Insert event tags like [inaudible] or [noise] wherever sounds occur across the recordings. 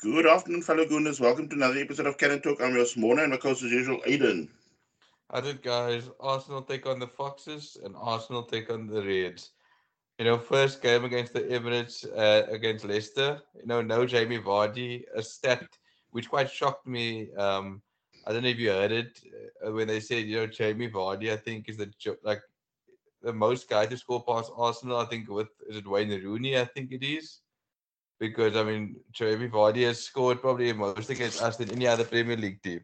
Good afternoon, fellow Gooners. Welcome to another episode of Cannon Talk. I'm your Mona and co as usual, Aiden. I did, guys. Arsenal take on the Foxes and Arsenal take on the Reds. You know, first game against the Emirates uh, against Leicester. You know, no Jamie Vardy, a stat which quite shocked me. Um, I don't know if you heard it uh, when they said, you know, Jamie Vardy, I think, is the like the most guy to score past Arsenal. I think with is it Wayne Rooney? I think it is because I mean, Jamie Vardy has scored probably most against us than any other Premier League team.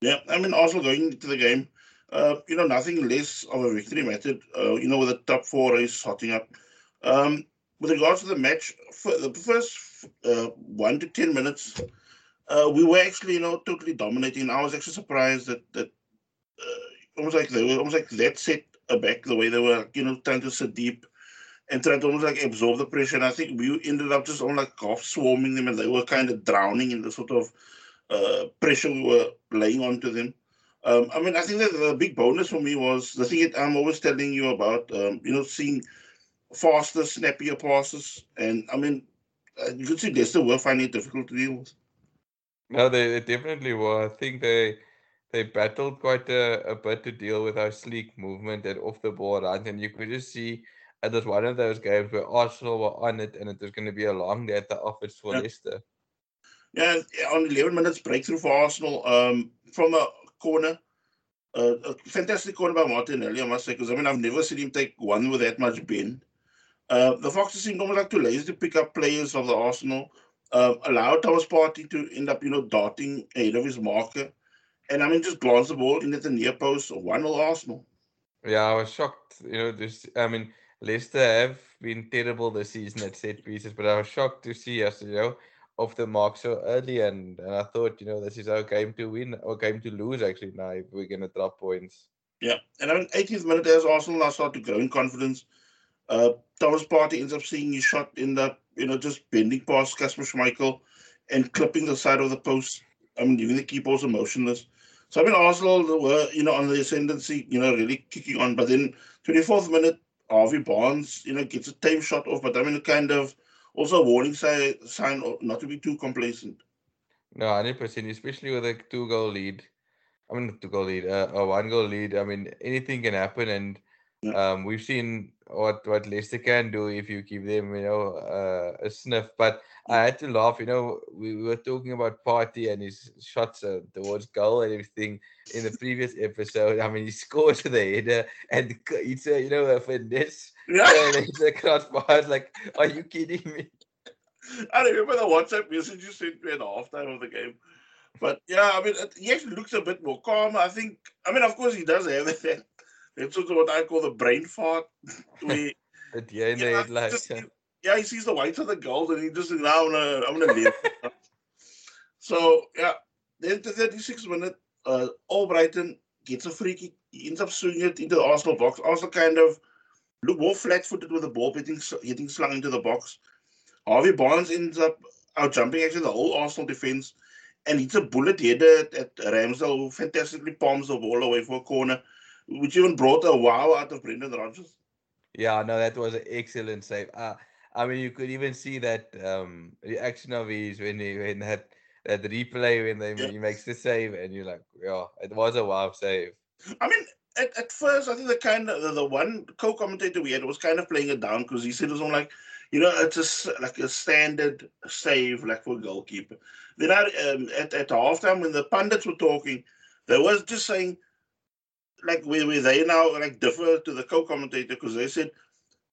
Yeah, I mean, Arsenal going into the game, uh, you know, nothing less of a victory method. Uh, you know, with the top four race hotting up. Um, with regards to the match, for the first uh, one to ten minutes, uh, we were actually, you know, totally dominating. I was actually surprised that that uh, almost like they were almost like that set back the way they were, you know, trying to sit deep and tried to almost like absorb the pressure. And I think we ended up just on like half swarming them, and they were kind of drowning in the sort of uh, pressure we were laying onto them. Um, I mean, I think that the big bonus for me was the thing that I'm always telling you about, um, you know, seeing faster, snappier passes. And I mean, uh, you could see Leicester were finding it difficult to deal with. No, they, they definitely were. I think they they battled quite a, a bit to deal with our sleek movement and off the ball run, and you could just see it was one of those games where Arsenal were on it, and it was going to be a long day at the office for Yeah. Leicester. Yeah, on 11 minutes breakthrough for Arsenal um, from a corner. Uh, a fantastic corner by Martinelli, I must say, because I mean, I've never seen him take one with that much bend. Uh, the Foxes seemed almost like too lazy to pick up players of the Arsenal, uh, allow Thomas Partey to end up, you know, darting ahead of his marker. And I mean, just glance the ball in at the near post, 1 0 Arsenal. Yeah, I was shocked. You know, this. I mean, Leicester have been terrible this season at set pieces, but I was shocked to see us, you know, off the mark so early. And, and I thought, you know, this is our game to win or game to lose actually now if we're going to drop points. Yeah, and I mean, 18th minute as Arsenal now start to grow in confidence. Uh, Thomas Partey ends up seeing his shot in the, you know, just bending past Kasper Schmeichel and clipping the side of the post. I mean, leaving the keeper also motionless. So I mean, Arsenal were, you know, on the ascendancy, you know, really kicking on. But then 24th minute, Harvey Barnes, you know, gets a tame shot off. But I mean, a kind of also a warning sign, sign not to be too complacent. No, hundred percent, especially with a two goal lead. I mean, two goal lead, uh, a one goal lead. I mean, anything can happen, and Yeah. um, we've seen what what Leicester can do if you give them, you know, uh, a sniff. But I had to laugh. You know, we, we were talking about Partey and his shots uh, towards goal and everything in the previous episode. I mean, he [laughs] scores with a header and it's a you know a finesse. Yeah, and [laughs] it's a crossbar. Like, are you kidding me? I remember the WhatsApp message you sent me at halftime of the game. But yeah, I mean, he actually looks a bit more calm. I think, I mean, of course, he does have [laughs] that. That's sort of what I call the brain fart. Where, yeah, headlights. just, yeah, he sees the whites of the gold and he just, now I'm gonna, I'm gonna leave. so yeah, then the 36 minute, uh, Albrighton gets a free kick. He ends up swinging it into the Arsenal box. Also, kind of look more flat footed with the ball hitting, getting slung into the box. Harvey Barnes ends up out jumping actually the whole Arsenal defense and it's a bullet header at, at Ramsdale who fantastically palms the ball away for a corner, which even brought a wow out of Brendan Rodgers. Yeah, no, that was an excellent save. Uh, I mean, you could even see that um, reaction of his when he when that that replay when they, Yeah. he makes the save, and you're like, yeah, it was a wow save. I mean, at, at first, I think the kind of the, the one co-commentator we had was kind of playing it down because he said it was on like, you know, it's a like a standard save like for a goalkeeper. Then I, um, at at halftime when the pundits were talking, they was just saying, like where where they now like differ to the co-commentator because they said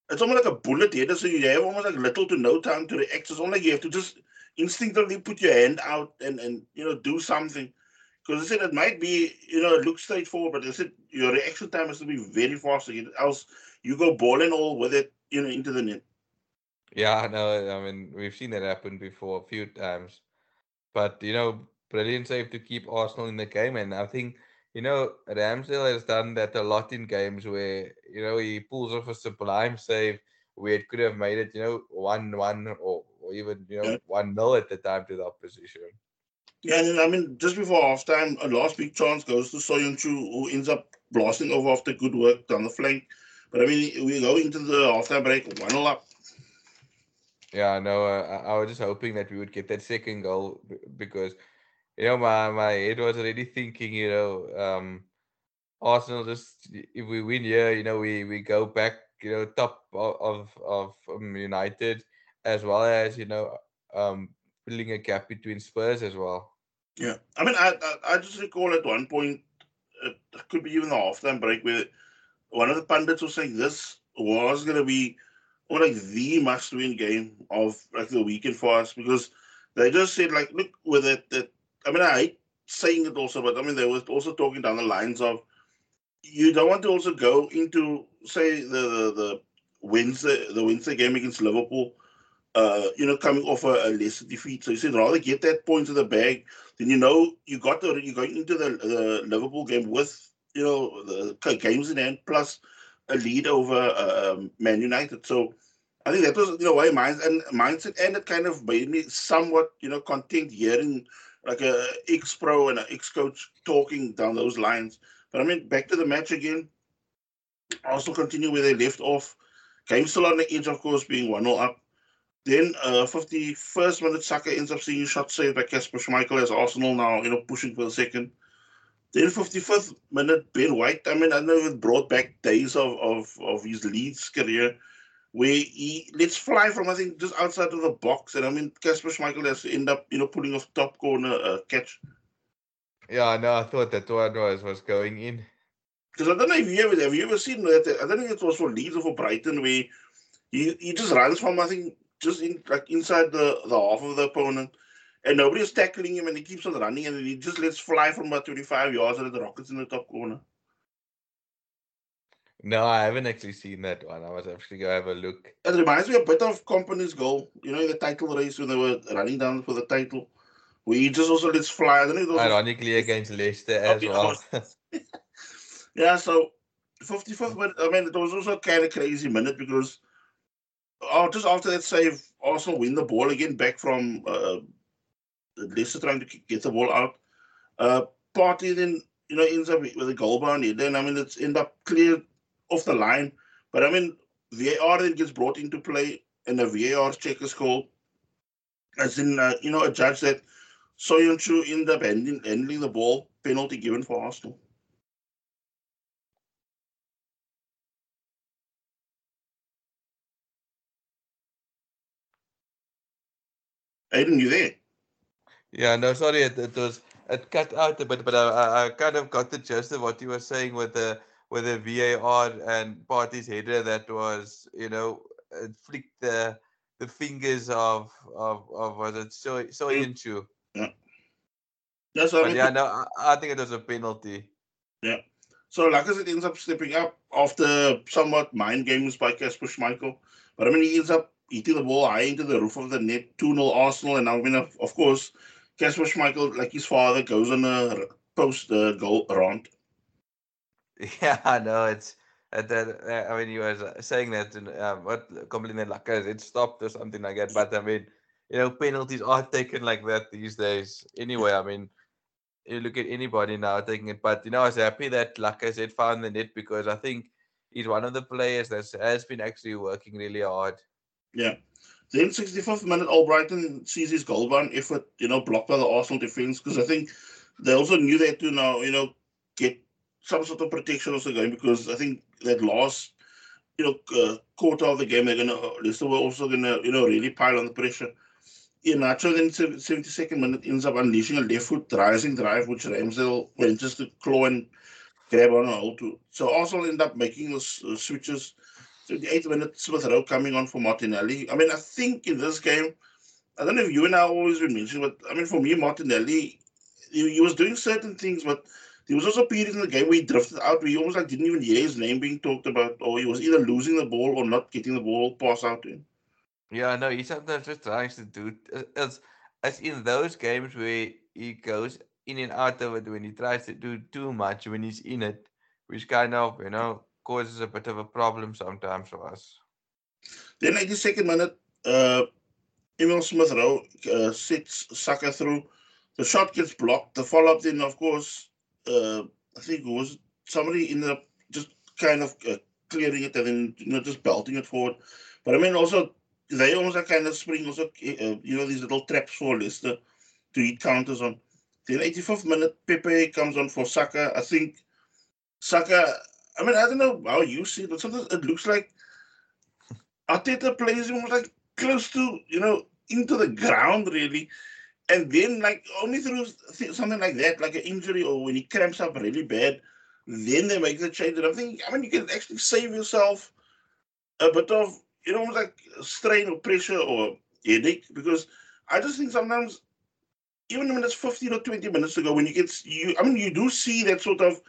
it's almost like a bullet header, so you have almost like little to no time to react. It's almost like you have to just instinctively put your hand out and and you know do something. Because they said it might be, you know, it looks straightforward, but they said your reaction time has to be very fast, else you go balling all with it, you know, into the net. Yeah, I know. I mean, we've seen that happen before a few times, but you know, brilliant save to keep Arsenal in the game, and I think you know Ramsdale has done that a lot in games where you know he pulls off a sublime save where it could have made it, you know, one one or, or even you know Yeah. one nil at the time to the opposition. Yeah, and then, I mean, just before halftime, a last big chance goes to Soyuncu, who ends up blasting over after good work down the flank. But I mean, we go into the halftime break, 1 0 up. Yeah, no, uh, I was just hoping that we would get that second goal because, you know, my, my head was already thinking, you know, um, Arsenal just if we win here, you know, we we go back, you know, top of of, of um, United as well as you know, um, filling a gap between Spurs as well. Yeah, I mean, I I, I just recall at one point, it could be even the halftime break where one of the pundits was saying this was going to be or like the must-win game of like the weekend for us because they just said like, look, with it that I mean, I saying it also, but I mean, they were also talking down the lines of you don't want to also go into say the the, the Wednesday the Wednesday game against Liverpool. Uh, you know, coming off a, a lesser defeat, so you said rather get that point to the bag. Then you know you got the you're going into the, the Liverpool game with you know the games in hand plus a lead over uh, um, Man United. So I think that was you know why mind and mindset and it kind of made me somewhat you know content hearing like a ex pro and an ex coach talking down those lines. But I mean, back to the match again. Also continue where they left off. Game still on the edge, of course, being 1 0 up. Then, uh, 51st minute, Saka ends up seeing a shot saved by Kasper Schmeichel as Arsenal now, you know, pushing for the second. Then, 55th minute, Ben White. I mean, I know it brought back days of, of, of his Leeds career where he let's fly from, I think, just outside of the box. And I mean, Kasper Schmeichel has to end up, you know, pulling off top corner uh, catch. Yeah, no, I thought that one was was going in. Because I don't know if you ever have you ever seen that? I don't think it was for Leeds or for Brighton where he, he just runs from I think just in like inside the, the half of the opponent and nobody's tackling him and he keeps on running and he just lets fly from about 25 yards and the Rockets in the top corner. No, I haven't actually seen that one. I was actually going to have a look. It reminds me a bit of Kompany's goal, you know, the title race when they were running down for the title. We just also let's fly. I don't know. Ironically, against Leicester as well. [laughs] yeah, so 55th minute. I mean, it was also kind of crazy minute because oh, just after that save, Arsenal win the ball again back from uh, Leicester trying to get the ball out. Uh, Partey then you know ends up with a goal bound Then I mean, it's end up clear off the line. But I mean, VAR then gets brought into play, and the VAR check is called. As in, uh, you know, a judge that Soyuncu ended up handling, the ball, penalty given for Arsenal. Aiden, you there? Yeah, no, sorry, it, it was it cut out a bit, but I, I kind of got the gist of what you were saying with the with the VAR and Partey's header that was, you know, it flicked the the fingers of of of was it so Soyuncu. Yeah. That's what but I mean, yeah, no, I, I, think it was a penalty. Yeah. So Lacazette ends up stepping up after somewhat mind games by Kasper Schmeichel. But I mean, he ends up hitting the ball high into the roof of the net, 2 0 Arsenal. And I mean, of, of course, Kasper Schmeichel, like his father, goes on a post uh, goal rant. [laughs] Yeah, I know. It's uh, that. Uh, I mean, was uh, saying that, and um, what compliment Lacazette it stopped or something like that. But I mean, you know, penalties are [laughs] taken like that these days. Anyway, I mean, you look at anybody now taking it. But you know, I was happy that Lacazette found the net because I think he's one of the players that has been actually working really hard. Yeah. Then 65th minute, Albrighton sees his goal run effort, you know, blocked by the Arsenal defense because I think they also knew that to now, you know, get some sort of protection also going because I think that last, you know, uh, quarter of the game, they're gonna, Leicester were also gonna, you know, really pile on the pressure. Iheanacho then 72nd minute ends up unleashing a left foot rising drive, which Ramsdale went just to claw and grab on a to. So Arsenal end up making those uh, switches. 78th minute, Smith Rowe coming on for Martinelli. I mean, I think in this game, I don't know if you and I always been mentioning, but I mean, for me, Martinelli, he, he was doing certain things, but there was also a period in the game where he drifted out, where he almost like didn't even hear his name being talked about, or he was either losing the ball or not getting the ball pass out to him. Yeah, no, he sometimes just tries to do it's as in those games where he goes in and out of it when he tries to do too much when he's in it, which kind of you know causes a bit of a problem sometimes for us. Then 82nd minute, uh, Emil Smith Rowe uh, sits Saka through. The shot gets blocked. The follow up, then, of course, uh, I think it was somebody ended up just kind of uh, clearing it and then you know just belting it forward. But I mean, also they almost like kind of spring also, uh, you know, these little traps for Leicester to hit counters on. Then 85th minute, Pepe comes on for Saka. I think Saka, I mean, I don't know how you see it, but sometimes it looks like Arteta plays him like close to, you know, into the ground really. And then like only through something like that, like an injury or when he cramps up really bad, then they make the change. And I think, I mean, you can actually save yourself a bit of, you know, like strain or pressure or headache because I just think sometimes even when it's 15 or 20 minutes ago, when you get you, I mean, you do see that sort of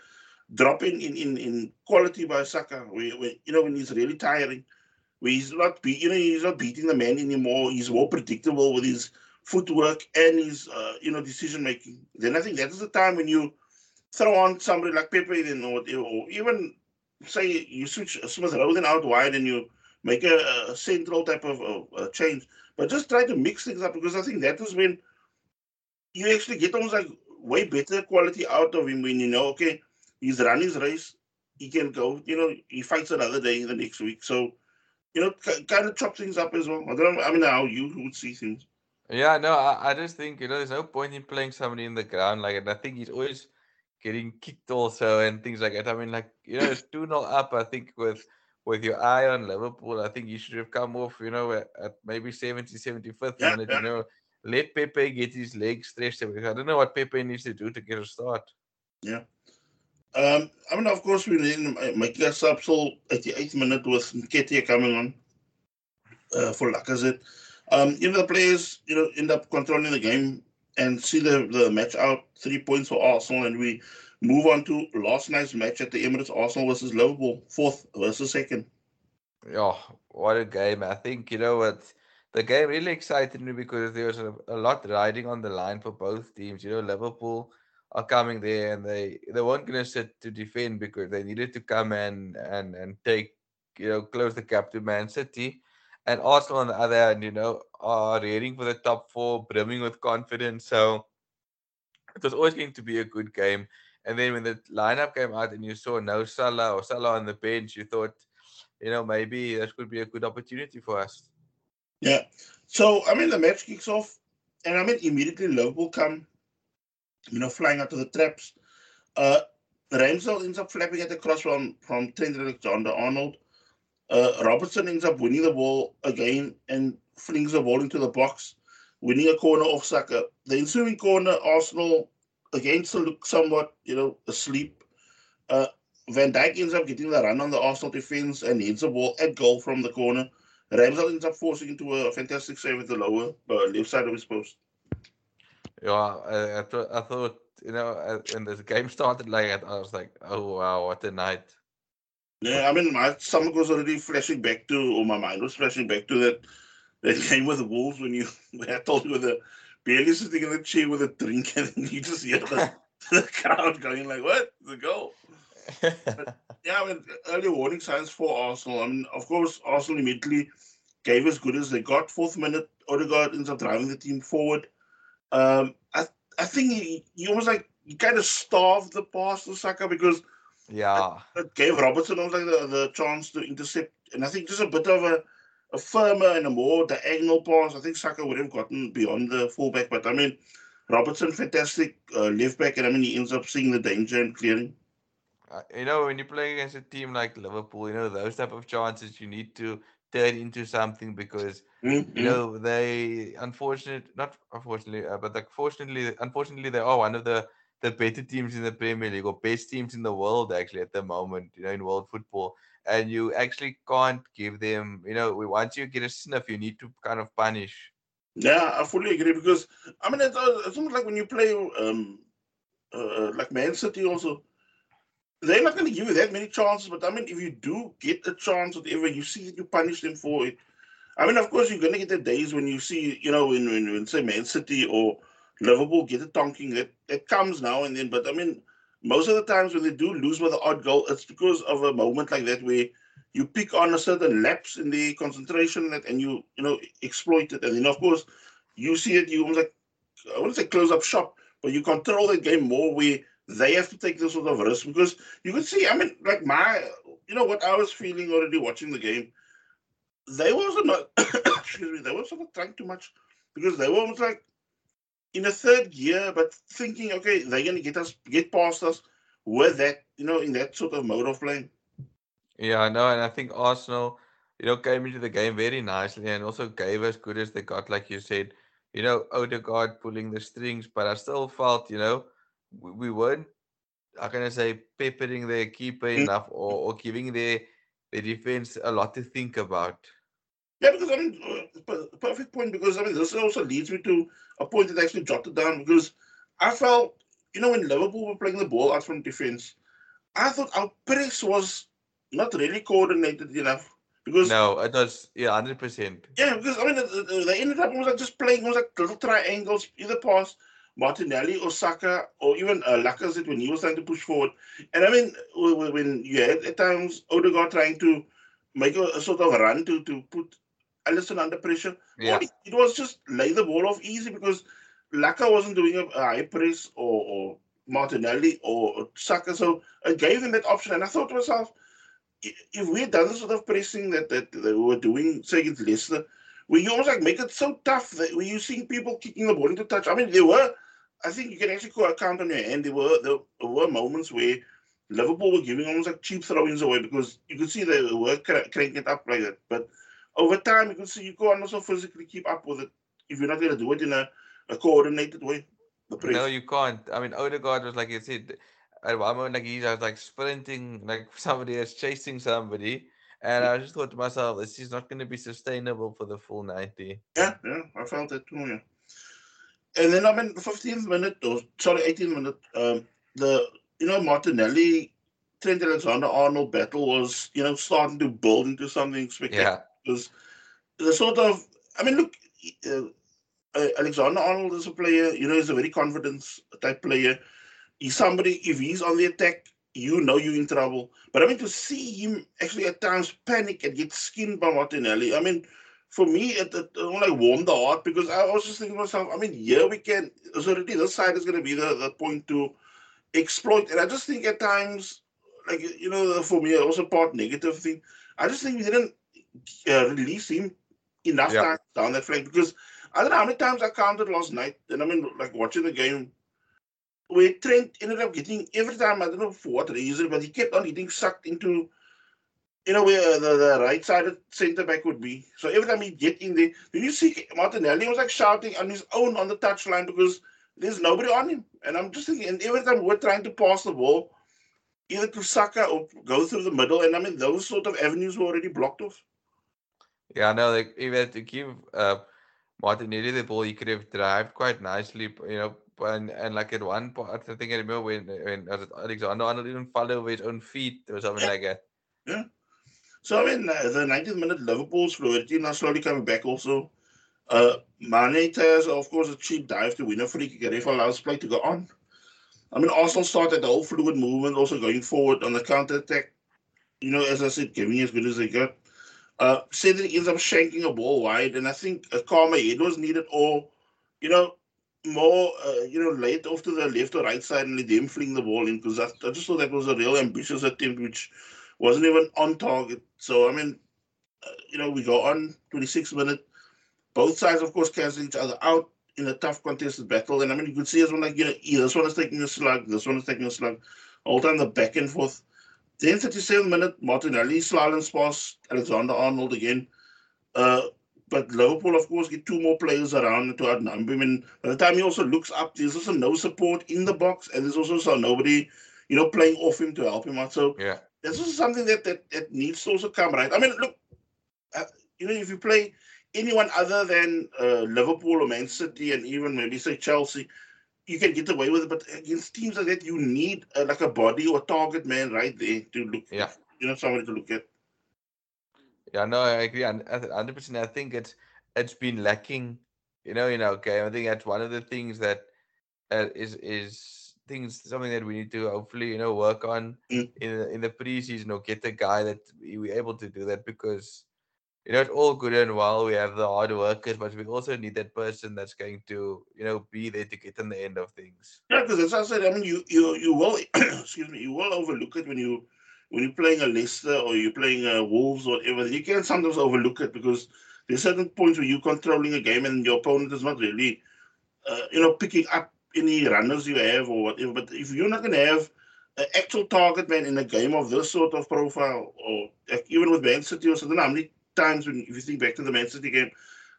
drop in in, in, in quality by Saka, where, where, you know when he's really tiring, where he's not be, you know he's not beating the man anymore. He's more predictable with his footwork and his uh, you know decision making. Then I think that is the time when you throw on somebody like Pepe, then or, or even say you switch Smith Rowe out wide and you make a, a central type of uh, change, but just try to mix things up because I think that is when you actually get almost like way better quality out of him when you know, okay, he's run his race, he can go, you know, he fights another day the next week. So, you know, kind of chop things up as well. I don't know, I mean, how you would see things. Yeah, no, I, I just think, you know, there's no point in playing somebody in the ground like and I think he's always getting kicked also and things like that. I mean, like, you know, it's 2 0 up, I think, with with your eye on Liverpool. I think you should have come off, you know, at, at maybe 70, 75th yeah, minute, yeah. you know let Pepe get his legs stretched I don't know what Pepe needs to do to get a start. Yeah. Um, I mean, of course, we then make up so at the eighth minute with Nketiah coming on uh, for Lacazette. Um, you the players, you know, end up controlling the game and see the, the match out three points for Arsenal, and we move on to last night's match at the Emirates Arsenal versus Liverpool, fourth versus second. Yeah, what a game. I think, you know what the game really excited me because there was a, a, lot riding on the line for both teams. You know, Liverpool are coming there and they they weren't going to sit to defend because they needed to come and and and take you know close the gap to Man City. And Arsenal on the other hand, you know, are heading for the top four, brimming with confidence. So it was always going to be a good game. And then when the lineup came out and you saw no Salah or Salah on the bench, you thought, you know, maybe this could be a good opportunity for us. Yeah. So I mean, the match kicks off, and I mean immediately Liverpool come, you know, flying out to the traps. Uh, Ramsdale ends up flapping at the cross from from Trent Alexander-Arnold. Uh, Robertson ends up winning the ball again and flings the ball into the box, winning a corner off Saka. The ensuing corner, Arsenal again still look somewhat, you know, asleep. Uh, Van Dijk ends up getting the run on the Arsenal defense and heads the ball at goal from the corner. Ramsdale ends up forcing into a fantastic save at the lower uh, left side of his post. Yeah, I, I, th- I thought, you know, when the game started like that, I was like, oh, wow, what a night. Yeah, I mean, my stomach was already flashing back to, or my mind was flashing back to that that game with the Wolves when you, [laughs] when I told you with the barely sitting in the chair with a drink and you just hear the, [laughs] [laughs] the crowd going like, what? The goal. but, yeah, I mean, early warning signs for Arsenal. I mean, of course, Arsenal immediately gave as good as they got. Fourth minute, Odegaard ends up driving the team forward. Um, I I think he, he almost like he kind of starved the pass to Saka because yeah, it, it gave Robertson like the, the chance to intercept. And I think just a bit of a, a firmer and a more diagonal pass. I think Saka would have gotten beyond the fullback. But I mean, Robertson, fantastic uh, left back, and I mean he ends up seeing the danger and clearing. Uh, you know, when you play against a team like Liverpool, you know those type of chances you need to turn into something because mm-hmm. you know they unfortunately not unfortunately uh, but like fortunately unfortunately they are one of the the better teams in the Premier League or best teams in the world actually at the moment you know in world football and you actually can't give them you know once you get a sniff you need to kind of punish yeah I fully agree because I mean it's, uh, it's almost like when you play um uh, like Man City also they're not going to give you that many chances. But I mean, if you do get a chance, whatever, you see you punish them for it. I mean, of course, you're going to get the days when you see, you know, when, when, when say Man City or Liverpool get a tonking. That that comes now and then. But I mean, most of the times when they do lose with the odd goal, it's because of a moment like that where you pick on a certain lapse in the concentration and you you know exploit it. And then of course you see it. You almost like I wouldn't say close up shop, but you control the game more where they have to take this sort of risk because you can see, I mean, like my, you know, what I was feeling already watching the game. they were also not [coughs] excuse me, they were sort of trying too much because they were almost like in a third gear, but thinking, okay, they're gonna get us get past us with that, you know, in that sort of mode of playing. Yeah, I know, and I think Arsenal, you know, came into the game very nicely and also gave us good as they got, like you said, you know, Odegaard pulling the strings, but I still felt, you know, we, we weren't, how can I say, peppering their keeper Mm. enough or, or giving their, their defense a lot to think about. Yeah, because I mean, uh, perfect point. Because I mean, this also leads me to a point that I actually jotted down. Because I felt, you know, when Liverpool were playing the ball out from defense, I thought our press was not really coordinated enough. Because No, it was, yeah, 100%. yeah, because I mean, they ended up almost like just playing almost like little triangles, either past Martinelli or Saka or even uh, Lacazette when he was trying to push forward. And I mean, when you had at times Odegaard trying to make a, a sort of run to to put Alisson under pressure, Yeah. it, it was just lay the ball off easy because Laka wasn't doing a, high press or, or Martinelli or, Saka, so I gave them that option. And I thought to myself, if we had done the sort of pressing that, that they were doing, say against Leicester, where you almost like make it so tough that where you seeing people kicking the ball into touch. I mean, there were, I think you can actually call a count on your hand. There were there were moments where Liverpool were giving almost like cheap throw-ins away because you could see they were cra- cranking it up like that. But over time, you can see you can't also physically keep up with it if you're not going to do it in a, a coordinated way. The press. No, you can't. I mean, Odegaard was like you said, at one moment, like he's I was like sprinting, like [laughs] somebody is chasing somebody. And I just thought to myself, this is not going to be sustainable for the full 90. Yeah, yeah, I felt that too. Yeah. And then I mean, the 15th minute or sorry, 18th minute, um, the you know Martinelli, Trent Alexander-Arnold battle was you know starting to build into something spectacular. Yeah. Because the sort of, I mean, look, uh, uh, Alexander-Arnold is a player. You know, he's a very confidence type player. He's somebody. If he's on the attack, you know you're in trouble. But I mean, to see him actually at times panic and get skinned by Martinelli. I mean for me, it, it, it warmed the heart because I was just thinking to myself, I mean, yeah, we can, so already this side is going to be the, the point to exploit. And I just think at times, like, you know, for me, also part negative thing, I just think we didn't uh, release him enough Yeah. time down that flank because I don't know how many times I counted last night. And I mean, like watching the game, where Trent ended up getting every time, I don't know for what reason, but he kept on getting sucked into you know where the, the right sided centre back would be. So every time he get in there, did you see Martinelli was like shouting on his own on the touchline because there's nobody on him. And I'm just thinking, and every time we're trying to pass the ball, either to Saka or go through the middle, and I mean those sort of avenues were already blocked off. Yeah, no, like if you had to give uh, Martinelli the ball, he could have drive quite nicely, you know. And, and like at one part, I think I remember when when Alexander Arnold didn't follow with his own feet or something Yeah. like that. Yeah. So I mean, uh, the 90th minute Liverpool's fluidity now slowly coming back. Also, uh, Mane tears, of course, a cheap dive to win a free kick. and If allows play to go on. I mean, Arsenal started the whole fluid movement, also going forward on the counter attack. You know, as I said, giving as good as they got. Uh, Cedric ends up shanking a ball wide, and I think a calmer head was needed, or you know, more uh, you know, late off to the left or right side and let them fling the ball in because I, I just thought that was a real ambitious attempt, which wasn't even on target. So I mean, uh, you know, we go on 26 minute. Both sides, of course, cancel each other out in a tough contested battle. And I mean, you could see as one like you know, this one is taking a slug, this one is taking a slug, all time the back and forth. Then 37 minute, Martinelli slaloms past Alexander Arnold again. Uh, but Liverpool, of course, get two more players around to outnumber him. And by the time he also looks up, there's also no support in the box, and there's also so nobody, you know, playing off him to help him out. So Yeah. this is something that, that that needs to also come right. I mean, look, uh, you know, if you play anyone other than uh, Liverpool or Man City and even maybe say Chelsea, you can get away with it. But against teams like that, you need uh, like a body or a target man right there to look. Yeah. You know, somebody to look at. Yeah, no, I agree. I 100%. I think it's it's been lacking, you know, in our game. I think that's one of the things that uh, is is things something that we need to hopefully you know work on Mm. in the, in the preseason or get a guy that we we're able to do that because you know it's all good and well we have the hard workers but we also need that person that's going to you know be there to get in the end of things. Yeah, because as I said, I mean, you you you will [clears throat] excuse me, you will overlook it when you when you're playing a Leicester or you're playing a Wolves or whatever, you can sometimes overlook it because there's certain points where you're controlling a game and your opponent is not really, uh, you know, picking up any runners you have or whatever. But if you're not going to have an actual target man in a game of this sort of profile, or like even with Man City or something, how times when if you think back to the Man City game,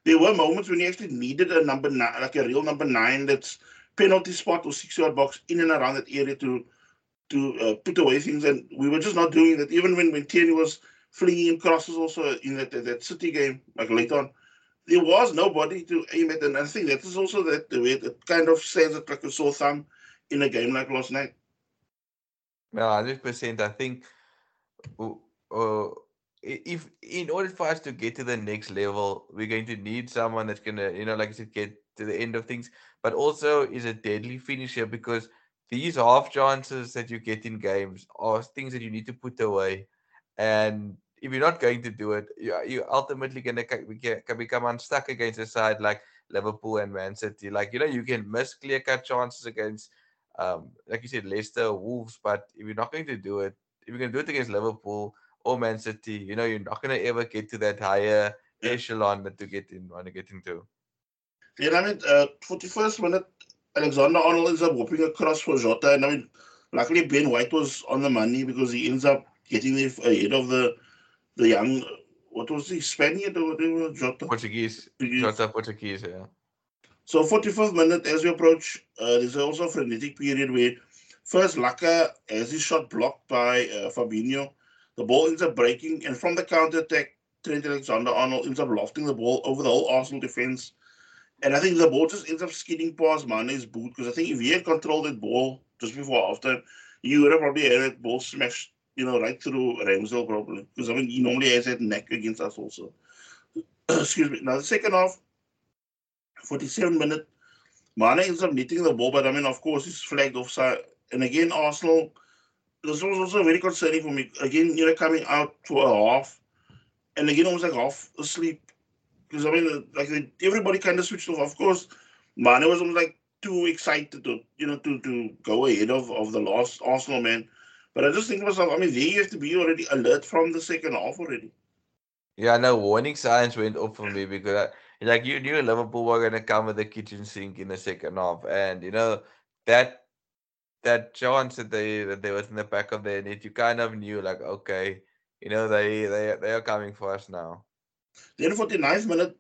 there were moments when you actually needed a number nine, like a real number nine that's penalty spot or six yard box in and around that area to to uh, put away things, and we were just not doing that. Even when when Tierney was flinging crosses, also in that, that, that City game, like later on, there was nobody to aim at, and I think that is also that the way it kind of says it like a sore thumb in a game like last night. Yeah, hundred percent. I think, uh, if in order for us to get to the next level, we're going to need someone that's gonna, you know, like I said, get to the end of things, but also is a deadly finisher because these half chances that you get in games are things that you need to put away. And if you're not going to do it, you, you're ultimately going to become unstuck against a side like Liverpool and Man City. Like, you know, you can miss clear cut chances against, um, like you said, Leicester, Wolves, but if you're not going to do it, if you're going to do it against Liverpool or Man City, you know, you're not going to ever get to that higher echelon that to get in, want to get into. Yeah, I mean, uh, 41st minute, Alexander Arnold ends up whooping across for Jota. And I mean, luckily Ben White was on the money because he ends up getting there ahead of the the young, what was he, Spaniard or whatever, Jota? Portuguese. Portuguese. Jota Portuguese, yeah. So 45th minute, as we approach, uh, there's also a frenetic period where first Laka has his shot blocked by uh, Fabinho. The ball ends up breaking, and from the counter attack, Trent Alexander Arnold ends up lofting the ball over the whole Arsenal defense and I think the ball just ends up skidding past Mane's boot because I think if he had controlled that ball just before halftime, you would have probably had that ball smashed, you know, right through Ramsdale probably. Because I mean, he normally has that neck against us also. [clears throat] Excuse me. Now the second half, 47 minute, Mane ends up netting the ball, but I mean, of course, he's flagged offside. And again, Arsenal, this was also very concerning for me. Again, you know, coming out to a half, and again, I was like half asleep because I mean, like everybody kind of switched off. Of course, Mane was like too excited to you know to to go ahead of of the last Arsenal man. But I just think to myself, I mean, there you have to be already alert from the second half already. Yeah, no warning signs went off for me because I, like you knew Liverpool were gonna come with the kitchen sink in the second half, and you know that that chance that they that they was in the back of their net, you kind of knew like okay, you know they they they are coming for us now. Then 49th minute,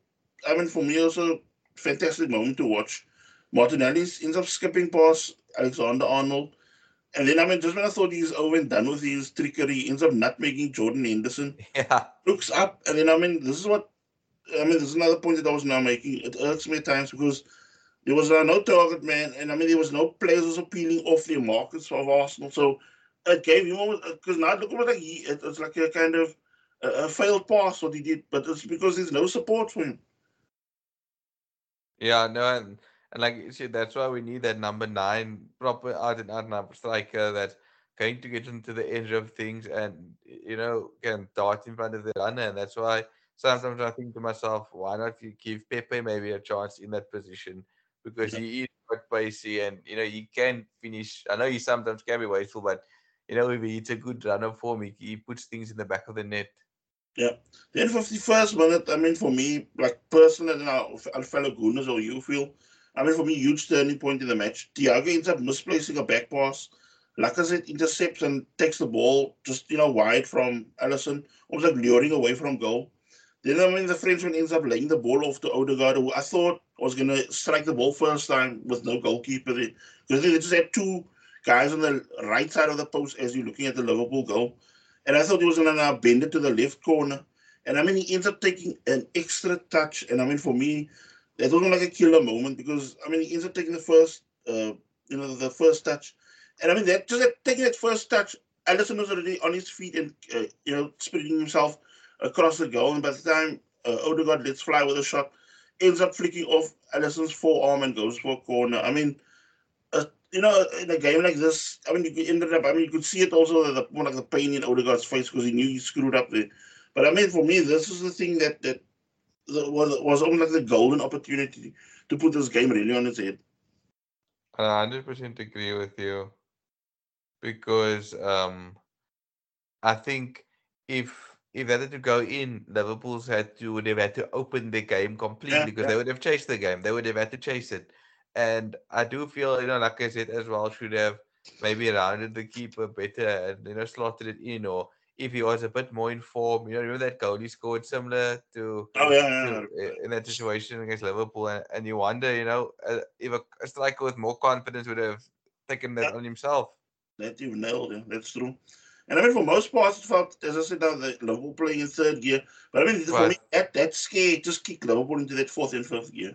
I mean, for me, also fantastic moment to watch. Martinelli ends up skipping past Alexander Arnold. And then, I mean, just when I thought he's over and done with his trickery, he ends up not making Jordan Henderson. [laughs] Yeah. Looks up. And then, I mean, this is what, I mean, this is another point that I was now making. It irks me at times because there was uh, no target man. And I mean, there was no players also peeling off their markets of Arsenal. So it gave him, because now look at like he, it, it's like a kind of, a, failed pass what he did, but it's because there's no support for him. Yeah, no, and, and like you said, that's why we need that number nine proper out and out number striker that's going to get into the edge of things and you know can dart in front of the runner, and that's why sometimes I think to myself, why not give Pepe maybe a chance in that position because yeah. he is quite pacey and you know he can finish. I know he sometimes can be wasteful, but you know if he's a good runner for me, he puts things in the back of the net. Yeah. Then 51st minute, I mean, for me, like personally, now, fellow Gunners or you feel, I mean, for me, huge turning point in the match. Thiago ends up misplacing a back pass. Lacazette intercepts and takes the ball just, you know, wide from Alisson, almost like luring away from goal. Then, I mean, the Frenchman ends up laying the ball off to Odegaard, who I thought was going to strike the ball first time with no goalkeeper. Because they just had two guys on the right side of the post as you're looking at the Liverpool goal. And I thought he was going to now bend it to the left corner. And I mean, he ends up taking an extra touch. And I mean, for me, that wasn't like a killer moment because I mean, he ends up taking the first, uh, you know, the first touch. And I mean, that just that, taking that first touch, Alisson was already on his feet and, uh, you know, spinning himself across the goal. And by the time uh, Odegaard lets fly with a shot, ends up flicking off Alisson's forearm and goes for a corner. I mean, you know, in a game like this, I mean, you ended up, I mean, you could see it also, the, one of the pain in Odegaard's face because he knew he screwed up there. But I mean, for me, this is the thing that that was was almost like the golden opportunity to put this game really on its head. I 100% agree with you because um, I think if if they had to go in, Liverpool's had to would have had to open the game completely Yeah, because yeah. they would have chased the game. They would have had to chase it. And I do feel, you know, like I said as well, should have maybe rounded the keeper better and you know slotted it in or if he was a bit more informed, you know, remember that goal he scored similar to, Oh yeah, yeah. to uh, in that situation against Liverpool, and, and you wonder, you know, uh, if a, a striker with more confidence would have taken that Yeah. on himself. That you've nailed it. That's true. And I mean, for most parts, it felt, as I said, now that Liverpool playing in third gear. But I mean, for me, that, that scare just kicked Liverpool into that fourth and fifth gear.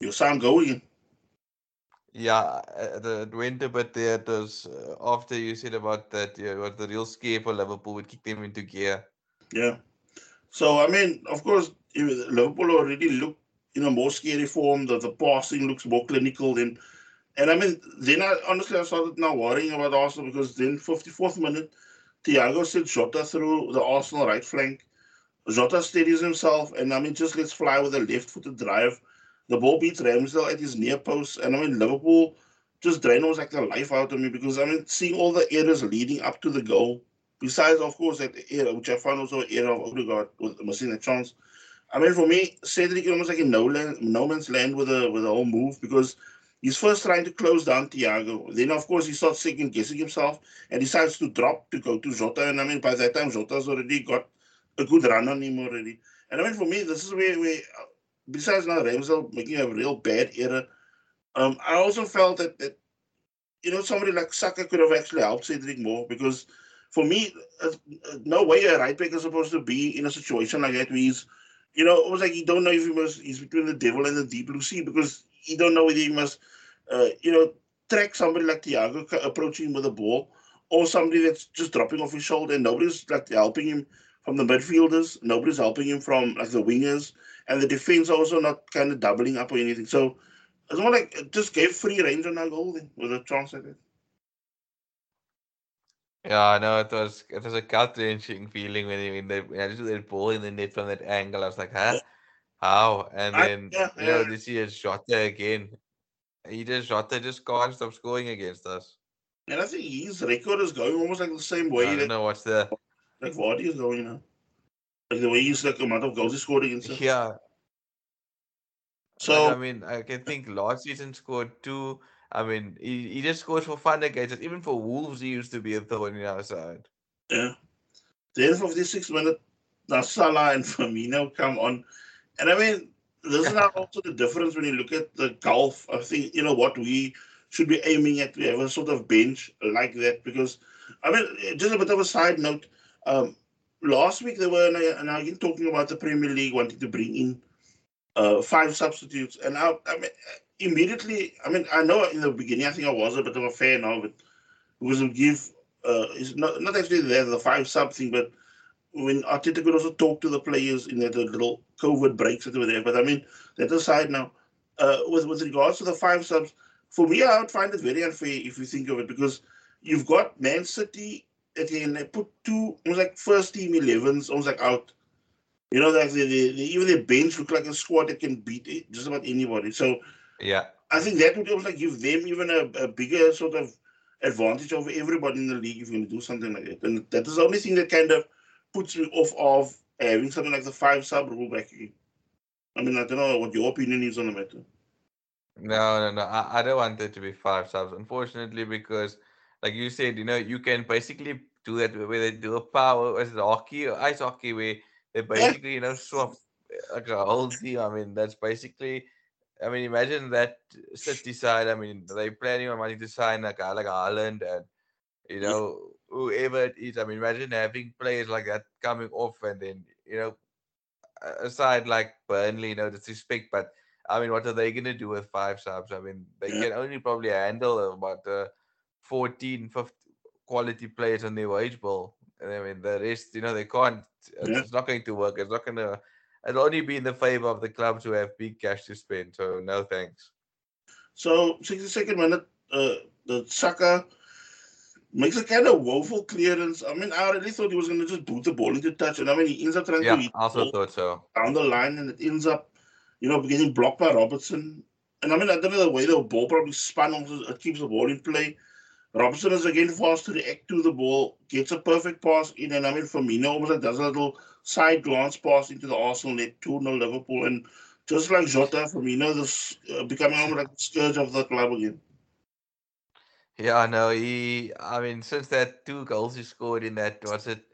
Your sound going. Yeah, uh, the it went a bit there. It was uh, after you said about that, yeah, was the real scare for Liverpool would kick them into gear. Yeah. So I mean, of course, Liverpool already look in a more scary form. The, the passing looks more clinical than. And I mean, then I honestly I started now worrying about Arsenal because then 54th minute, Thiago sent Jota through the Arsenal right flank. Jota steadies himself, and I mean, just let's fly with a left-footed drive. The ball beats Ramsdale at his near post, and I mean, Liverpool just almost like the life out of me because I mean, seeing all the errors leading up to the goal, besides of course that error, which I found also error of Odegaard with missing chance. I mean, for me, Cedric almost like in no land, no man's land with a with a whole move because he's first trying to close down Thiago. Then of course he starts second guessing himself and decides to drop to go to Jota. And I mean, by that time Jota's already got a good run on him already. And I mean, for me, this is where we, besides now Ramsdale making a real bad error, um, I also felt that that you know somebody like Saka could have actually helped Cedric more because for me, uh, uh, no way a right back is supposed to be in a situation like that where he's, you know, it was like he don't know if he must he's between the devil and the deep blue sea because he don't know whether he must, uh, you know, track somebody like Thiago approaching with a ball or somebody that's just dropping off his shoulder and nobody's like helping him from the midfielders, nobody's helping him from like the wingers, and the defense also not kind of doubling up or anything. So it's more like it just gave free range on our goal then with a chance like that. Yeah, I know it was it was a gut wrenching feeling when when they when I just that ball in the net from that angle. I was like, huh? How? And I- then yeah, you know, yeah. this year Jota again. He just Jota just can't stop scoring against us. And I think his record is going almost like the same way. I don't that know what's the like Vardy is going now. Like the way he's like amount of goals he scored against us. yeah. So I mean, I can think last season scored two. I mean, he, he just scores for fun against us. Even for Wolves, he used to be a thorn in our side. yeah. Then 56 minutes, now Salah and [laughs] Firmino come on. And I mean, this is now also the difference when you look at the golf. I think, you know, what we should be aiming at. We have a sort of bench like that because, I mean, just a bit of a side note. Um, last week they were now again talking about the Premier League wanting to bring in uh, five substitutes. And I, I mean, immediately, I mean, I know in the beginning I think I was a bit of a fan of it it give, uh, it's not, not actually there, the five sub thing, but when Arteta could also talk to the players in that little COVID breaks that were there. But I mean, that aside now, uh, with with regards to the five subs, for me, I would find it very unfair if you think of it because you've got Man City at the end. They put two almost like first team 11s almost like out. You know, like the, the, the, even their bench look like a squad that can beat it, just about anybody. So Yeah. I think that would almost like give them even a, a bigger sort of advantage over everybody in the league if you're going to do something like that. And that is the only thing that kind of puts me off of having something like the five sub rule back again. I mean, I don't know what your opinion is on the matter. No, no, no. I, I don't want it to be five subs, unfortunately, because like you said, you know, you can basically do that where they do a power as hockey or ice hockey where they basically, you know, swap like a whole team. I mean, that's basically I mean, imagine that City side. I mean, they're planning on wanting to sign a guy like Haaland and you know whoever it is. I mean, imagine having players like that coming off and then you know a- aside like Burnley, no disrespect, but I mean, what are they gonna do with five subs? I mean, they Yeah. can only probably handle about uh, 14, 15 quality players on their wage bill. And I mean, the rest, you know, they can't. Yeah. it's not going to work. It's not going to. It'll only be in the favor of the club to have big cash to spend. So no thanks. So, 62nd minute, uh, the Saka makes a kind of woeful clearance. I mean, I really thought he was going to just boot the ball into touch. And I mean, he ends up trying Yeah, to I also thought so. down the line and it ends up you know, getting blocked by Robertson. And I mean, I don't know the way the ball probably spun, also, it keeps the ball in play. Robertson is again fast to react to the ball, gets a perfect pass in, and I mean, Firmino almost does a little side glance pass into the Arsenal net, 2 0 Liverpool. And just like Jota, Firmino is uh, becoming almost like the scourge of the club again. Yeah, no, he, I mean, since that two goals he scored in that, was it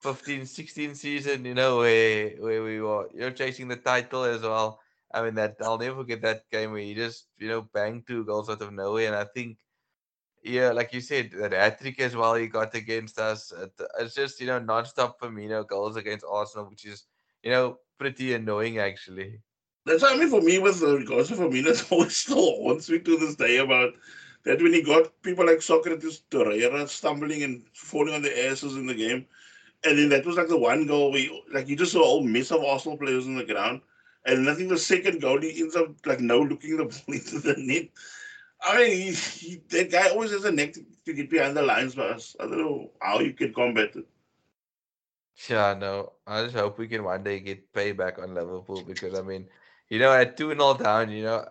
15, 16 season, you know, where, where we were, you're chasing the title as well. I mean, that I'll never forget that game where he just, you know, banged two goals out of nowhere. And I think, yeah, like you said, that hat trick as well he got against us. Uh, it's just, you know, non-stop Firmino goals against Arsenal, which is, you know, pretty annoying actually. That's what I mean for me with uh, regards to Firmino, [laughs] it always still haunts me to this day about that when he got people like Sokratis Torreira stumbling and falling on their asses in the game. And then that was like the one goal we like you just saw a whole mess of Arsenal players on the ground. And I think the second goal he ends up like no looking the ball [laughs] into the net. I mean, he, he, that guy always has a neck to, to get behind the lines for us. I don't know how you can combat it. Yeah, no. I just hope we can one day get payback on Liverpool because I mean, you know, at two 0 down, you know,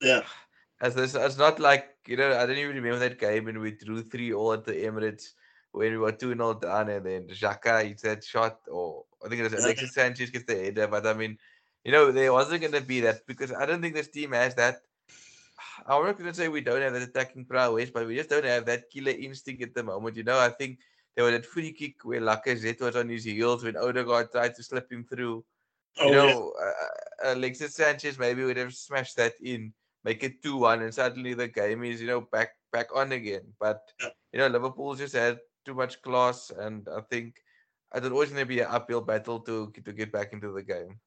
yeah, [sighs] as this, it's not like you know, I don't even remember that game when we drew three all at the Emirates when we were 2 0 down and then Xhaka hits that shot, or I think it was Alexis Sanchez gets the header. But I mean, you know, there wasn't going to be that because I don't think this team has that. I'm not going to say we don't have that attacking prowess, but we just don't have that killer instinct at the moment. You know, I think there was that free kick where Lacazette was on his heels when Odegaard tried to slip him through. You oh, know, yeah. uh, Alexis Sanchez maybe would have smashed that in make it 2 1, and suddenly the game is, you know, back back on again. But, you know, Liverpool just had too much class, and I think it's always going to be an uphill battle to, to get back into the game.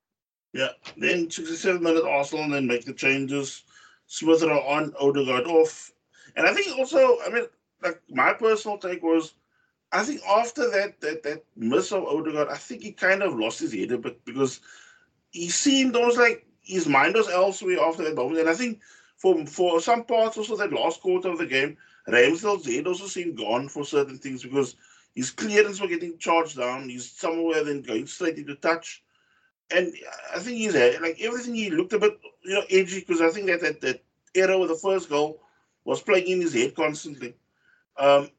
Yeah, then 67 minutes Arsenal, and then make the changes. Smith on, Odegaard off. And I think also, I mean, like my personal take was, I think after that that that miss of Odegaard, I think he kind of lost his head a bit because he seemed almost like his mind was elsewhere after that moment. And I think for for some parts also that last quarter of the game, Ramsdale's head also seemed gone for certain things because his clearance were getting charged down. He's somewhere then going straight into touch. And I think he's like everything he looked a bit, you know, edgy because I think that that, that error with the first goal was playing in his head constantly. Um,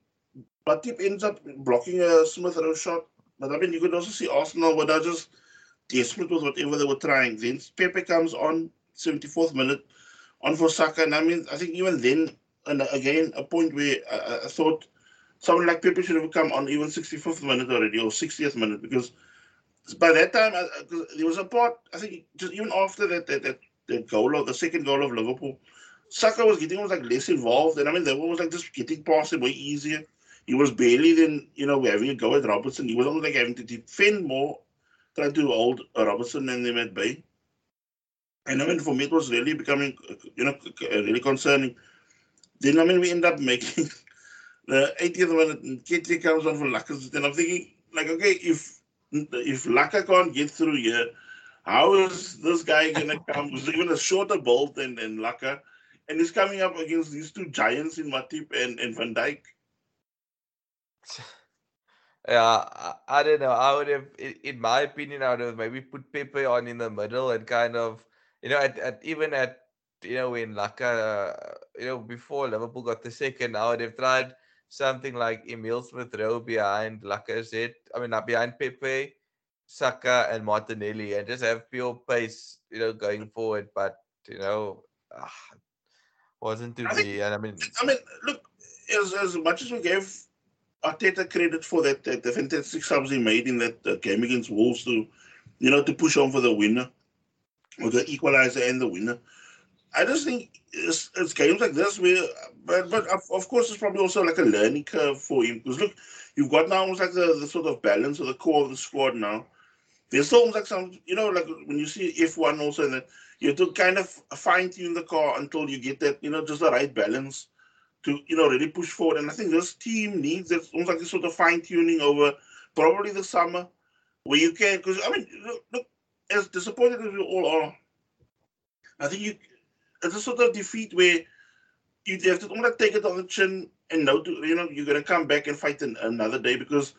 but Tip ends up blocking a Smith Rowe shot. But I mean, you could also see Arsenal were just desperate with whatever they were trying. Then Pepe comes on 74th minute on for Saka. And I mean, I think even then, and again, a point where I, I thought someone like Pepe should have come on even 65th minute already or 60th minute because by that time, uh, uh, I, there was a part, I think, just even after that, that, that, that goal of the second goal of Liverpool, Saka was getting was like less involved. And I mean, they was like just getting past him way easier. He was barely then, you know, having a go at Robertson. He was almost like having to defend more trying to hold Robertson and them at bay. And I mean, for me, it was really becoming, uh, you know, really concerning. Then, I mean, we end up making [laughs] the 80th minute, and KT comes on for Lacazette. And I'm thinking, like, okay, if if Laka can't get through here, how is this guy going [laughs] to come with even a shorter bolt than, than Laka? And he's coming up against these two giants in Matip and, and Van Dijk. [laughs] Yeah, I, I don't know. I would have, in, my opinion, I would have maybe put Pepe on in the middle and kind of, you know, at, at even at, you know, when Laka, uh, you know, before Liverpool got the second, I would have tried something like Emil Smith Rowe behind Lacazette. I mean, not behind Pepe, Saka, and Martinelli, and just have pure pace, you know, going forward. But you know, uh, wasn't to I be. Think, and I mean, I mean, look, as as much as we gave Arteta credit for that, that the fantastic subs he made in that uh, game against Wolves to, you know, to push on for the winner, or the equalizer and the winner. I just think it's, it's games like this where, but but of, of, course it's probably also like a learning curve for him because look, you've got now almost like the, the sort of balance of the core of the squad now. There's almost like some, you know, like when you see F1 also, that you have to kind of fine tune the car until you get that, you know, just the right balance to you know really push forward. And I think this team needs it's almost like a sort of fine tuning over probably the summer where you can because I mean look, look, as disappointed as we all are, I think you it's a sort of defeat where you have to almost take it on the chin and know to, you know you're gonna come back and fight an, another day because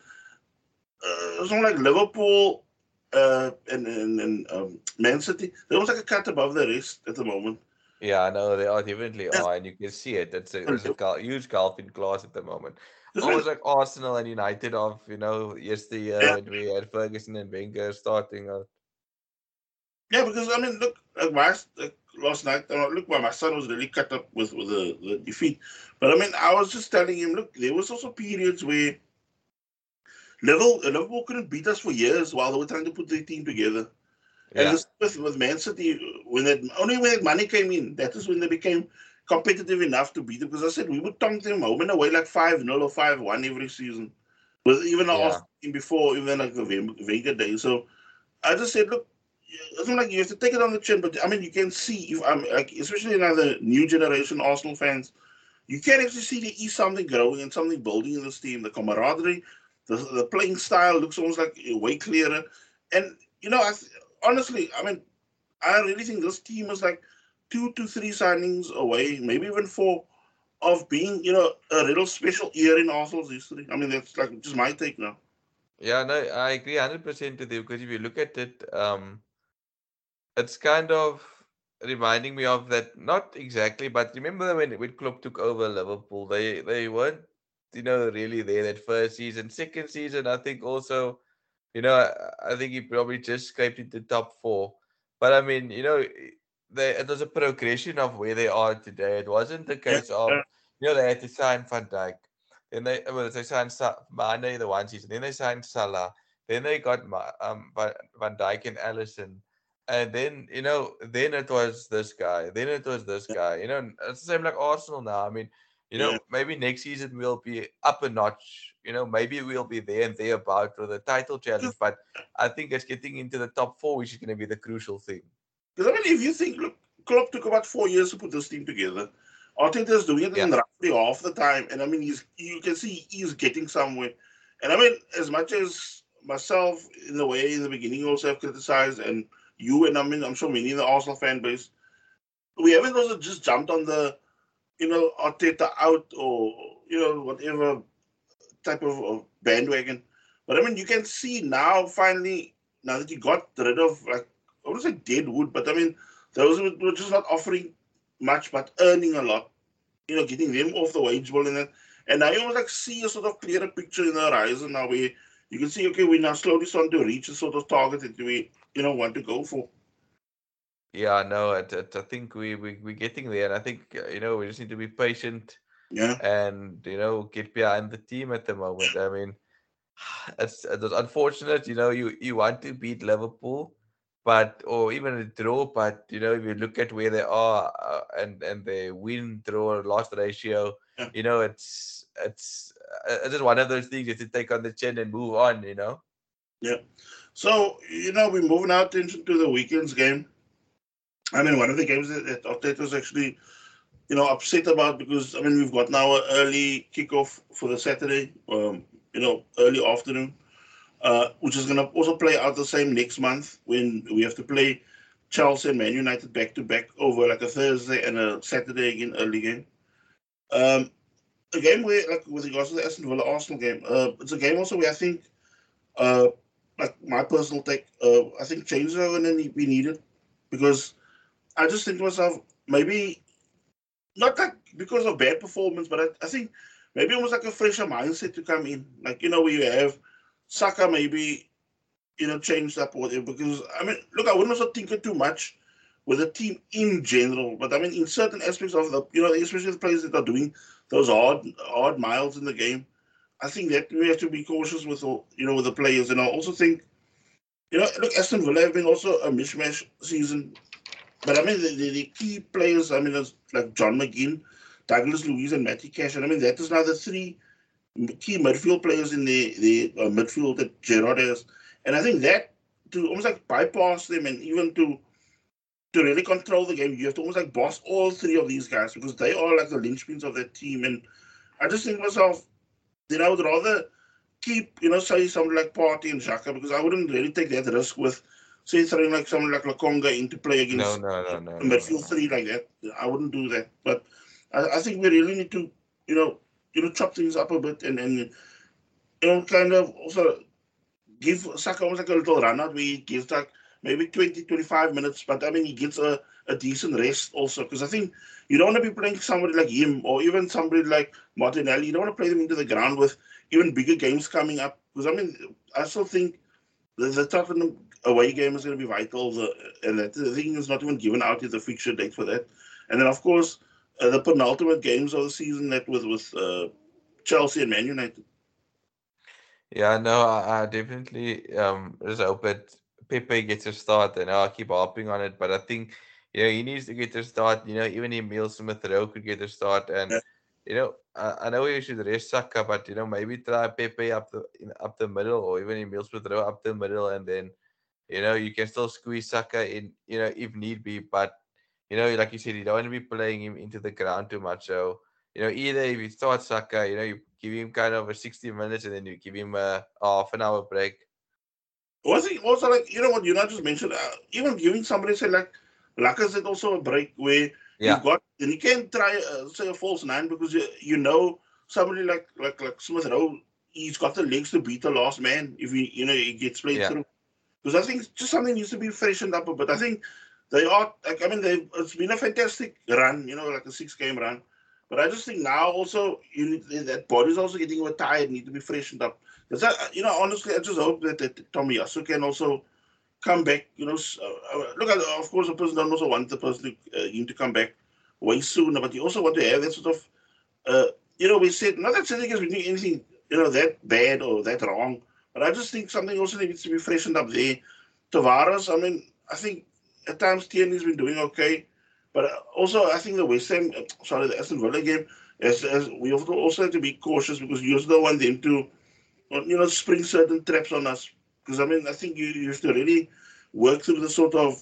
uh, it's not like Liverpool. uh, and and, and um, Man City, they're almost like a cut above the rest at the moment. Yeah, I know they are definitely are, and you can see it. It's a, it's a huge gulf in class at the moment. Like- Almost like Arsenal and United of you know yesterday Yeah. when we had Ferguson and Wenger starting out. Yeah, because I mean, look, like my like last night, uh, look, my, my son was really cut up with, with the, the defeat. But I mean, I was just telling him, look, there was also periods where Liverpool, Liverpool couldn't beat us for years while they were trying to put their team together. And this, with, with Man City, when that only when that money came in, that is when they became competitive enough to beat them. Because I said we would tonk them home and away like 5 0 or 5 1 every season. With even Yeah. Team before, even like the Wen- Wenger day. So I just said, look, it's not like you have to take it on the chin, but I mean, you can see if I'm like, especially now the new generation Arsenal fans, you can actually see there is something growing and something building in this team. The camaraderie, the, the playing style looks almost like way clearer. And you know, I honestly, I mean, I really think this team is like two to three signings away, maybe even four, of being you know a little special year in Arsenal's history. I mean, that's like just my take now. yeah, no, I agree hundred percent with you because if you look at it, um, it's kind of reminding me of that. Not exactly, but remember when when Klopp took over Liverpool, they they weren't you know really there that first season, second season. I think also, you know, I, I think he probably just scraped into top four. But I mean, you know, they it was a progression of where they are today. It wasn't the case of you know they had to sign Van Dijk. Then they well they signed Sa- Mane the one season. Then they signed Salah. Then they got um Van, Van Dijk and Alisson. And then you know, then it was this guy. Then it was this guy. You know, it's the same like Arsenal now. I mean, you know, Yeah. maybe next season we'll be up a notch. You know, maybe we'll be there and there about with the title challenge. But I think it's getting into the top four, which is going to be the crucial thing. Because I mean, if you think, look, Klopp took about four years to put this team together. Arteta's doing it in roughly half the time, and I mean, he's you can see he's getting somewhere. And I mean, as much as myself, in the way in the beginning, also have criticized, and you and I mean, I'm sure many in the Arsenal fan base, we haven't also just jumped on the, you know, Arteta out or you know whatever type of, of bandwagon. But I mean, you can see now finally now that you got rid of like I wouldn't say dead wood, but I mean those were just not offering much but earning a lot. You know, getting them off the wage bill and that. And now you almost like see a sort of clearer picture in the horizon now where you can see, okay, we're now slowly starting to reach a sort of target that we, you know, want to go for. Yeah, no, it, I think we, we we're getting there, and I think uh, you know we just need to be patient Yeah. and you know get behind the team at the moment. I mean, [sighs] it's it was unfortunate. You know, you you want to beat Liverpool, but or even a draw, but you know if you look at where they are uh, and and their win draw loss ratio, Yeah. you know it's it's uh, it's just one of those things you have to take on the chin and move on. You know. So, you know, we're moving our attention to the weekend's game. I mean, one of the games that, that Arteta was actually, you know, upset about because, I mean, we've got now an early kickoff for the Saturday, um, you know, early afternoon, uh, which is going to also play out the same next month when we have to play Chelsea and Man United back to back over like a Thursday and a Saturday again, early game. Um, a game where, like, with regards to the Aston Villa Arsenal game, uh, it's a game also where I think, uh, my personal take, uh, I think changes are going to be needed because I just think to myself, maybe not like because of bad performance, but I, I think maybe almost like a fresher mindset to come in. Like, you know, where you have Saka maybe, you know, changed up or whatever. Because, I mean, look, I wouldn't also tinker too much with the team in general, but I mean, in certain aspects of the, you know, especially the players that are doing those odd, odd miles in the game, I think that we have to be cautious with, all- you know, with the players. And I also think, you know, look, Aston Villa have been also a mishmash season. But I mean, the, the, the key players, I mean, like John McGinn, Douglas Luiz, and Matty Cash. And I mean, that is now the three key midfield players in the, the uh, midfield that Gerrard has. And I think that to almost like bypass them and even to to really control the game, you have to almost like boss all three of these guys because they are like the linchpins of that team. And I just think myself, then I would rather keep, you know, say something like Partey and Xhaka because I wouldn't really take that risk with, say, throwing like someone like Lokonga into play against no, no, no. no, midfield no. three like that. I wouldn't do that. But I, I think we really need to, you know, you know, chop things up a bit and and you know, kind of also give Saka almost like a little run out where he gives like maybe 20, 25 minutes, but I mean, he gets a, a decent rest also. Because I think you don't want to be playing somebody like him or even somebody like Martinelli. You don't want to play them into the ground with even bigger games coming up. Because I mean, I still think the, the Tottenham away game is going to be vital. The, and that the thing is not even given out yet the fixture date for that. And then, of course, uh, the penultimate games of the season that was with uh, Chelsea and Man United. Yeah, no, I, I definitely um just hope that Pepe gets a start, and I'll keep harping on it. But I think you know he needs to get a start. You know, even Emil Smith Rowe could get a start, and Yeah. you know I, I know we should rest Saka, but you know maybe try Pepe up the in, up the middle, or even Emil Smith Rowe up the middle, and then you know you can still squeeze Saka in. You know if need be, but you know like you said, you don't want to be playing him into the ground too much. So you know either if you start Saka, you know you give him kind of a sixty minutes, and then you give him a half an hour break. I think also like you know what you not just mentioned, uh, even giving somebody say like Lacazette also a break where Yeah. you've got and you can't try uh, say a false nine because you you know somebody like like like Smith Rowe, he's got the legs to beat the last man if he you know he gets played Yeah. through. Because I think just something needs to be freshened up a bit. I think they are like I mean they it's been a fantastic run, you know, like a six game run. But I just think now also you need that body's also getting a bit tired, need to be freshened up. Because you know, honestly, I just hope that, that Tomiyasu can also come back. You know, uh, uh, look at of course the person doesn't also want the person to, uh, him to come back way sooner, but you also want to have that sort of, uh, you know, we said not that Cedric is doing anything you know that bad or that wrong, but I just think something also needs to be freshened up there. Tavares, I mean, I think at times Tierney's been doing okay, but uh, also I think the West Ham, sorry, the Aston Villa game, as, as we also have to be cautious because you also don't want them to, you know, spring certain traps on us. Because I mean, I think you, you have to really work through the sort of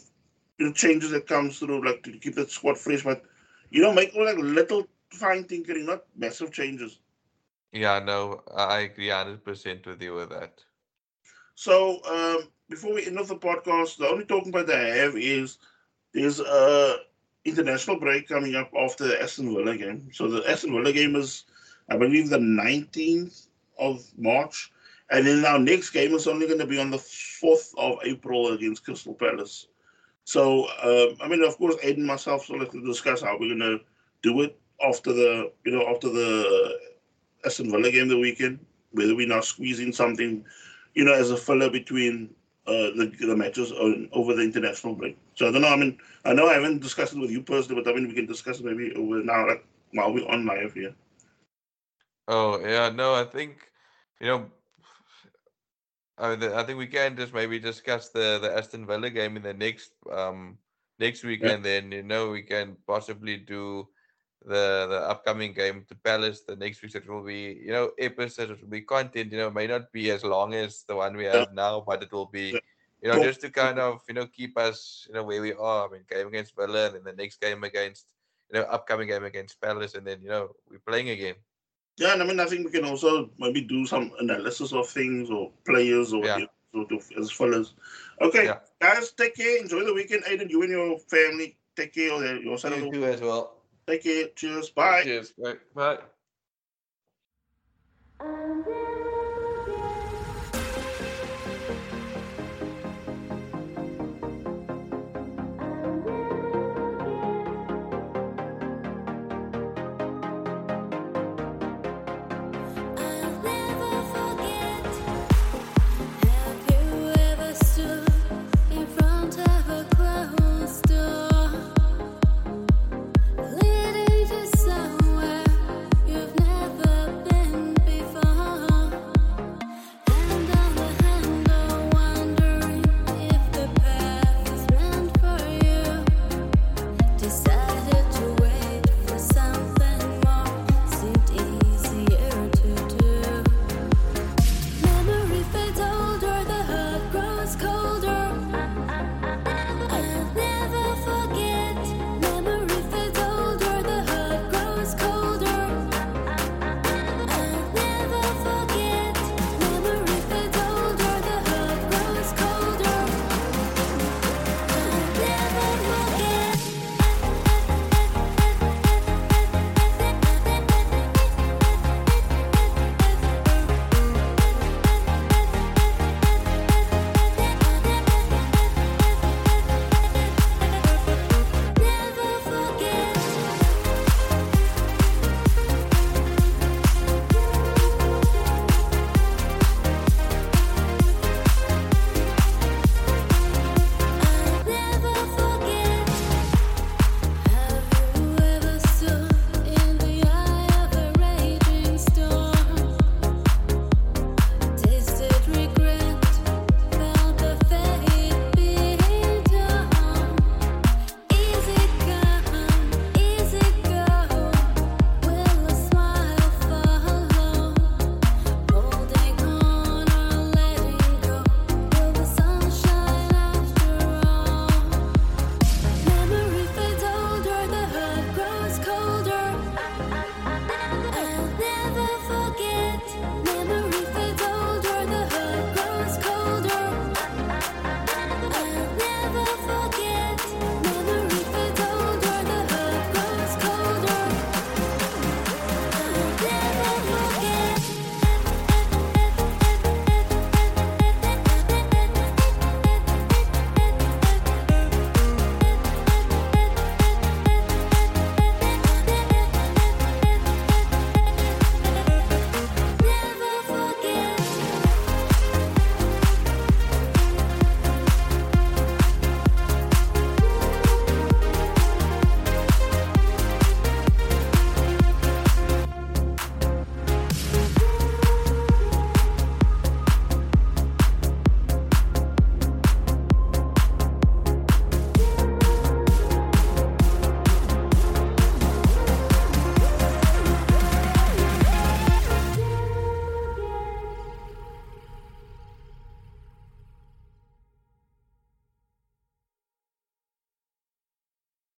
you know, changes that comes through, like to keep that squad fresh, but you know, make all like little fine tinkering, not massive changes. Yeah, no, I I agree hundred percent with you with that. So um, before we end off the podcast, the only talking point I have is there's a international break coming up after the Aston Villa game. So the Aston Villa game is, I believe, the 19th of March, and then our next game is only going to be on the 4th of April against Crystal Palace. So um, I mean, of course, Aiden and myself still have to discuss how we're going to do it after the, you know, after the Aston Villa game the weekend, whether we now squeeze in something you know, as a filler between uh, the, the matches on, over the international break. So I don't know. I mean, I know I haven't discussed it with you personally, but I mean, we can discuss it maybe over now, like while we're on live here. Oh yeah, no, I think you know. I, mean, I think we can just maybe discuss the the Aston Villa game in the next um next week, Yeah. and then you know we can possibly do the the upcoming game to Palace the next week. It will be you know episodes. It will be content. You know, may not be as long as the one we have now, but it will be you know just to kind of you know keep us you know where we are. I mean, game against Villa, and then the next game against you know upcoming game against Palace, and then you know we're playing again. Yeah, and I mean, I think we can also maybe do some analysis of things or players or Yeah. sort of as fillers. Okay, Yeah. guys, take care. Enjoy the weekend. Aiden, you and your family, take care. Or your side of the too as well. Take care. Cheers. Bye. Cheers. Bye. Bye. And